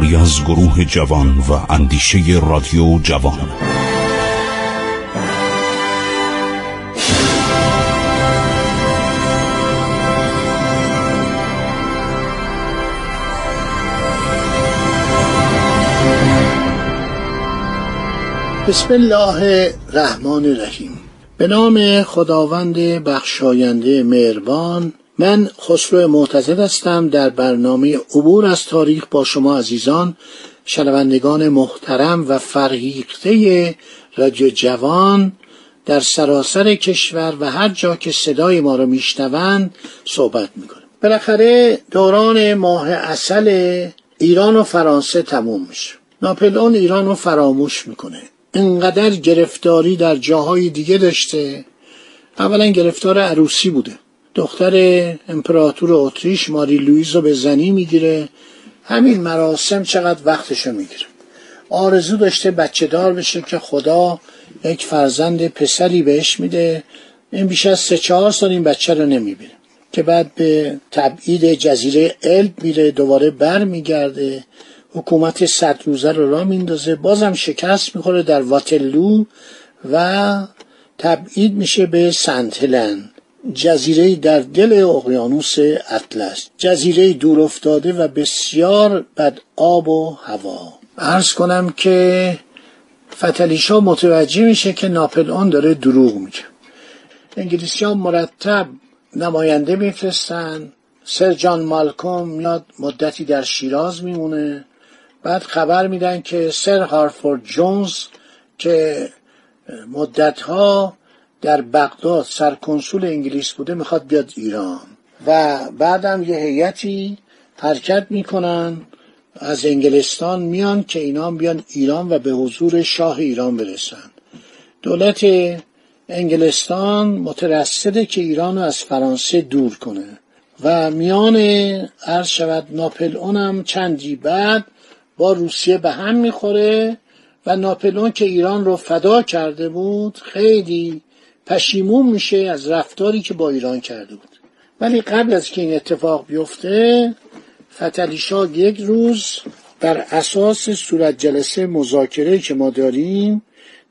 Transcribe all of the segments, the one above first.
کاری از گروه جوان و اندیشه رادیو جوان. بسم الله الرحمن الرحیم. به نام خداوند بخشاینده مهربان من خسرو معتزد هستم در برنامه عبور از تاریخ با شما عزیزان شنوندگان محترم و فرهیخته رادیو جوان در سراسر کشور و هر جا که صدای ما رو میشنوند صحبت می‌کنم بالاخره دوران ماه اصل ایران و فرانسه تموم میشه. ناپلئون ایران رو فراموش می‌کنه. انقدر گرفتاری در جاهای دیگه داشته. اولا گرفتار عروسی بوده. دختر امپراتور اتریش ماری لویز رو به زنی می‌گیره. همین مراسم چقدر وقتشو می‌گیره. آرزو داشته بچه دار بشه که خدا یک فرزند پسری بهش میده. این بیش از سه چهار سال این بچه رو نمی‌بینه. که بعد به تبعید جزیره الب میره دوباره بر میگرده. حکومت صد روزه رو را میندازه. بازم شکست می‌خوره در واتلو و تبعید میشه به سنت هلن. جزیره در دل اقیانوس اطلس جزیره دور افتاده و بسیار بد آب و هوا. عرض کنم که فتلیشا متوجه میشه که ناپلئون داره دروغ میگه. انگلیسی ها مرتب نماینده میفرستن. سر جان مالکوم میاد مدتی در شیراز میمونه. بعد خبر میدن که سر هارفورد جونز که مدتها در بغداد سرکنسول انگلیس بوده می‌خواد بیاد ایران. و بعدم یه هیئتی حرکت می‌کنن از انگلستان میان که اینا بیان ایران و به حضور شاه ایران برسن. دولت انگلستان مترصده که ایران رو از فرانسه دور کنه. و میان عرض شود ناپلئون هم چندی بعد با روسیه به هم می‌خوره و ناپلون که ایران رو فدا کرده بود خیلی پشیمون میشه از رفتاری که با ایران کرده بود. ولی قبل از که این اتفاق بیفته فتلیشا یک روز بر اساس صورت جلسه مذاکره که ما داریم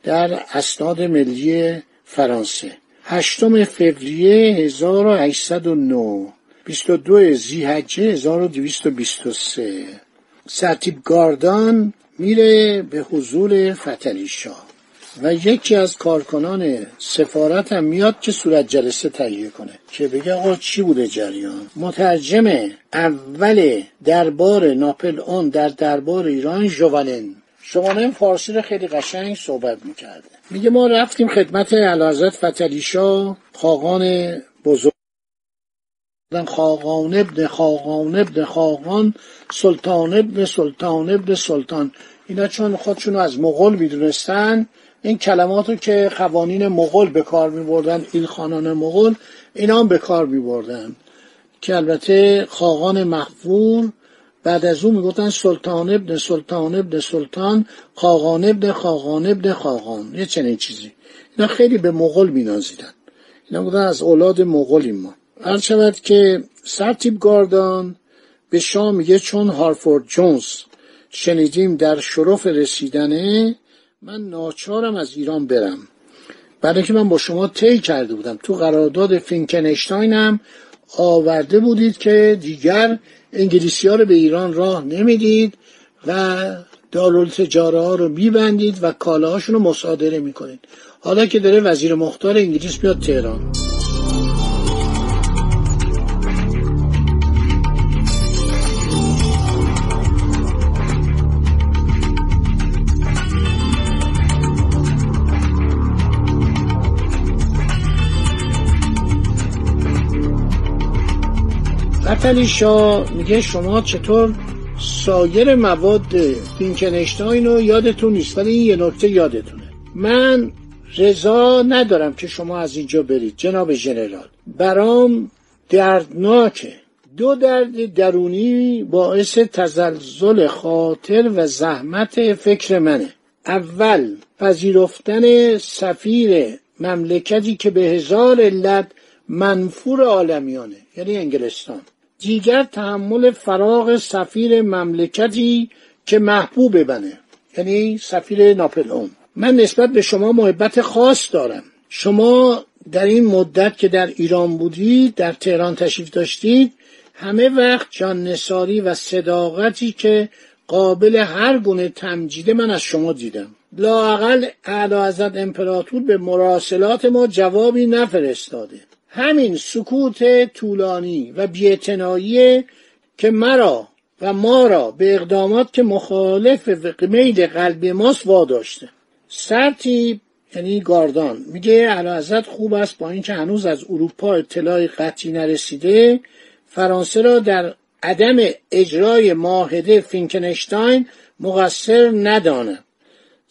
در اسناد ملی فرانسه. هشتم فوریه 1809 22 زیحجه 1223 سرتیب گاردان میره به حضور فتلیشا و یکی از کارکنان سفارت هم میاد که صورت جلسه تهیه کنه که بگه آقا چی بوده جریان؟ مترجم اول دربار ناپل اون در دربار ایران جوالن شمانه فارسی رو خیلی قشنگ صحبت می‌کرده. میگه ما رفتیم خدمت علازت فتلیشا خاقان بزرگ. خاقان ابن خاقان ابن خاقان سلطان ابن سلطان ابن سلطان. اینا چون خودشون از مغول می‌دونستن این کلمات رو که قوانین مغول به کار می بردن این خانان مغول اینا هم به کار می بردن که البته خاقان مخفور بعد از اون می‌گفتن سلطان ابن سلطان ابن سلطان خاقان ابن خاقان ابن خاقان. یه چنین چیزی. اینا خیلی به مغول مینازیدن. اینا بودن از اولاد مغولیم ما. هر شود که سرتیب گاردان به شام میگه چون هارفورد جونز شنیدیم در شرف رسیدنه من ناچارم از ایران برم. برای اینکه من با شما طی کرده بودم تو قرارداد فینکنشتاین هم آورده بودید که دیگر انگلیسی ها رو به ایران راه نمی‌دید و دارالتجاره ها رو میبندید و کالاهاشون رو مصادره می‌کنید. حالا که داره وزیر مختار انگلیس میاد تهران. فتلی شا میگه شما چطور سایر مواد فینکنشتاین رو یادتون نیست ولی این یه نکته یادتونه. من رضا ندارم که شما از اینجا برید جناب ژنرال برام دردناکه. دو درد درونی باعث تزلزل خاطر و زحمت فکر منه. اول پذیرفتن سفیر مملکتی که به هزار علت منفور عالمیانه یعنی انگلستان. دیگر تحمل فراغ سفیر مملکتی که محبوب بنه یعنی سفیر ناپلئون. من نسبت به شما محبت خاص دارم. شما در این مدت که در ایران بودید در تهران تشریف داشتید همه وقت جان نساری و صداقتی که قابل هر گونه تمجیده من از شما دیدم. لاقل اعلی امپراتور به مراسلات ما جوابی نفرستاده. همین سکوت طولانی و بیعتنایی که مرا و ما را به اقدامات که مخالف میل قلبی ماست واداشته. سرتیب یعنی گاردان میگه حضرت خوب است با اینکه هنوز از اروپا اطلاع قطعی نرسیده. فرانسه را در عدم اجرای معاهده فینکنشتاین مقصر ندانه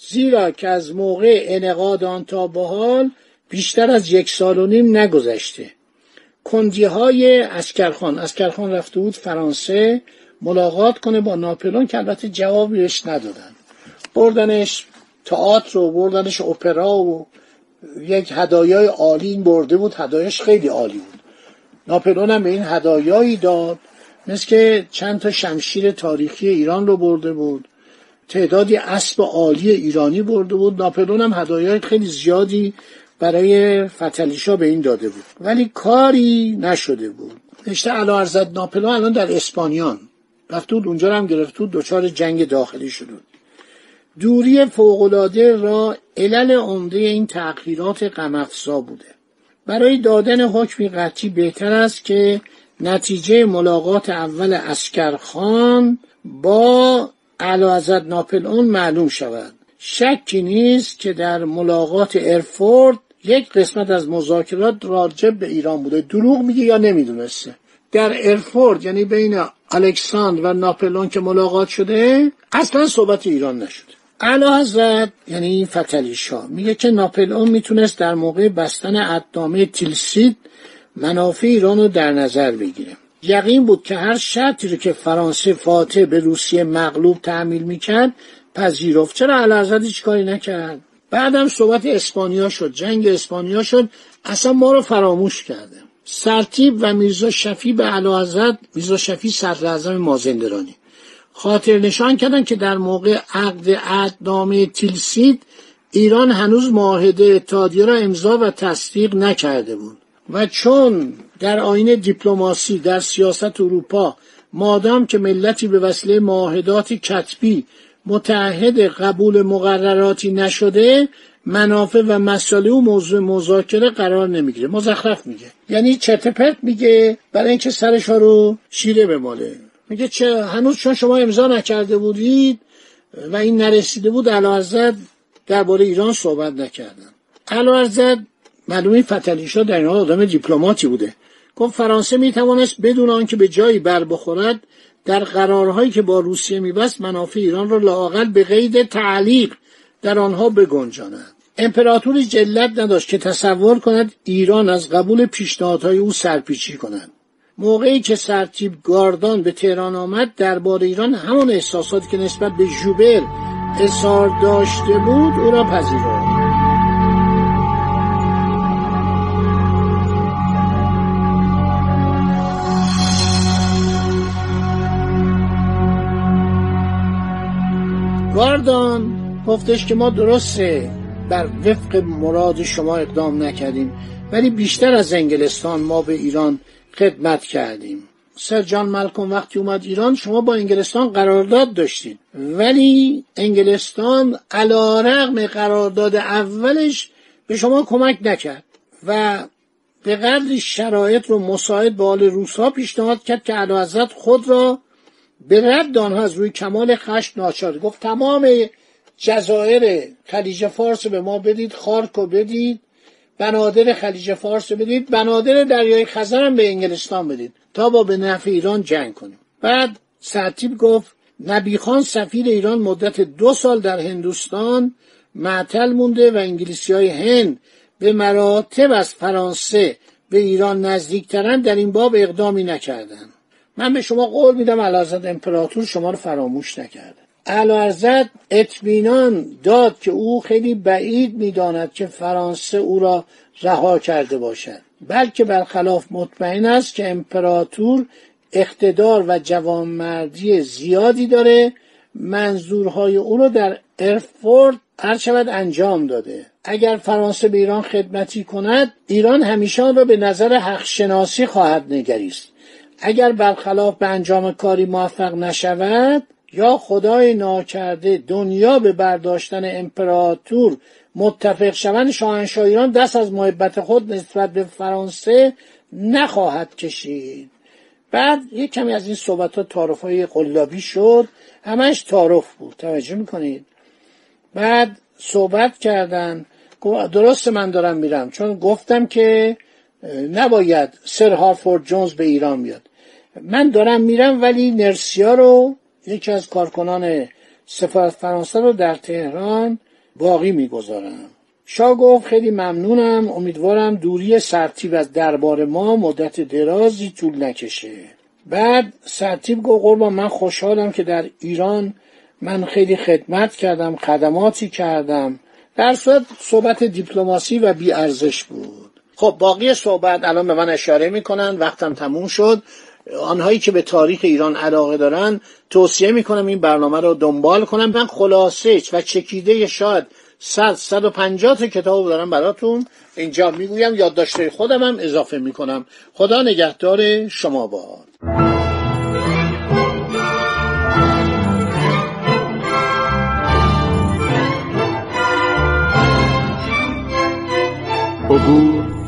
زیرا که از موقع انعقاد آن تا به حال بیشتر از یک سال و نیم نگذشته. کندی های اسکرخان اسکرخان رفته بود فرانسه ملاقات کنه با ناپلون که البته جوابی بهش ندادن. بردنش تئاتر رو بردنش اپرا و یک هدایای عالی برده بود هدایش خیلی عالی بود. ناپلون هم به این هدایایی داد مثل که چند تا شمشیر تاریخی ایران رو برده بود تعدادی اسب عالی ایرانی برده بود. ناپلون هم هدایای خیلی زیادی برای فتلیشا به این داده بود. ولی کاری نشده بود. نشته علا ارزد ناپلون الان در اسپانیان. رفته بود اونجا هم گرفته بود دچار جنگ داخلی شده بود دوری فوقالعاده را علل عمده این تغییرات غمافزا بوده. برای دادن حکمی قطعی بهتر است که نتیجه ملاقات اول اسکرخان با اعلیحضرت ناپلئون معلوم شود. شکی نیست که در ملاقات ارفورد یک قسمت از مذاکرات راجب به ایران بوده. دروغ میگه یا نمی‌دونسته؟ در ارفورد یعنی بین الکساندر و ناپلون که ملاقات شده اصلا صحبت ایران نشده. اعلی حضرت یعنی فتلی میگه که ناپلئون می‌تونست در موقع بستن ادنامه تیلسید منافع ایران رو در نظر بگیره. یقین بود که هر شرطی رو که فرانسه فاتح به روسیه مغلوب تحمیل می‌کرد پذیرفت. چرا اعلی هیچ کاری نکرد؟ بعدم صحبت اسپانیا شد جنگ اسپانیا شد. اصلا ما رو فراموش کرده. سرتیب و میرزا شفی به اعلی میرزا شفی صدر مازندرانی. خاطر نشان کردن که در موقع عقد عهدنامه تیلسید ایران هنوز معاهده اتحادیه را امضا و تصدیق نکرده بود. و چون در آین دیپلماسی در سیاست اروپا مادام که ملتی به وسیله معاهدات کتبی متعهد قبول مقرراتی نشده منافع و مسائل او موضوع مذاکره قرار نمی‌گیره. مزخرف میگه. یعنی چتپت میگه برای اینکه سرش رو شیره بماله. میگه چه هنوز چون شما امضا نکرده بودید و این نرسیده بود در درباره ایران صحبت نکردن. علاوه معلومه فتلیشا در این آدم دیپلماتی بوده. گفت فرانسه می‌توانست بدون آنکه به جایی بر بخورد در قرارهایی که با روسیه میبست منافع ایران را لاقل به قید تعلیق در آنها بگنجاند. امپراتوری جلت نداشت که تصور کند ایران از قبول پیشنهادهای او سرپیچی کند. موقعی که سرتیب گاردان به تهران آمد درباره ایران همان احساساتی که نسبت به ژوبر اظهار داشته بود او را پذیرفت. گاردان گفتش که ما درسته بر وفق مراد شما اقدام نکردیم ولی بیشتر از انگلستان ما به ایران خدمت کردیم. سر جان ملکم وقتی اومد ایران شما با انگلستان قرارداد داشتید. ولی انگلستان علا رقم قرارداد اولش به شما کمک نکرد و به قدر شرایط رو مساعد به حال روسها پیشنهاد کرد که حضرت خود را به رد آنها از روی کمال خشم ناچار گفت تمام جزایر خلیج فارس به ما بدید خارک رو بدید بنادر خلیج فارس بدید بنادر دریای خزر به انگلستان بدید تا با به نفع ایران جنگ کنیم. بعد سرتیب گفت نبی خان سفیر ایران مدت دو سال در هندوستان معطل مونده و انگلیسی های هند به مراتب از فرانسه به ایران نزدیکترن در این باب اقدامی نکردن من به شما قول میدم علازد امپراتور شما رو فراموش نکرده. ارزد اطمینان داد که او خیلی بعید می‌داند که فرانسه او را رها کرده باشد. بلکه برخلاف مطمئن است که امپراتور اقتدار و جوانمردی زیادی داره. منظورهای او را در ارفورد هر شود انجام داده. اگر فرانسه به ایران خدمتی کند ایران همیشه را به نظر حق شناسی خواهد نگریست. اگر برخلاف به انجام کاری موفق نشود یا خدای ناکرده دنیا به برداشتن امپراتور متفق شوند شاهنشاه ایران دست از محبت خود نسبت به فرانسه نخواهد کشید. بعد یک کمی از این صحبت ها تعارف های قلابی شد. همش تعارف بود. توجه می‌کنید؟ بعد صحبت کردن. درست من دارم میرم. چون گفتم که نباید سر هارفورد جونز به ایران بیاد. من دارم میرم ولی نرسیا رو یکی از کارکنان سفارت فرانسه رو در تهران باقی می‌گذارم. شاه گفت خیلی ممنونم امیدوارم دوری سرتیب از دربار ما مدت درازی طول نکشه. بعد سرتیب گفت قربان من خوشحالم که در ایران من خیلی خدمت کردم خدماتی کردم. در صورت صحبت دیپلماسی و بیارزش بود. خب باقی صحبت الان به من اشاره می‌کنن وقتم تموم شد. آنهایی که به تاریخ ایران علاقه دارن توصیه می‌کنم این برنامه رو دنبال کنم. من خلاصه و چکیده شاید صد صد و کتاب دارم براتون. اینجا می‌گویم یادداشته خودم هم اضافه می‌کنم. خدا نگهدار شما باد. عبور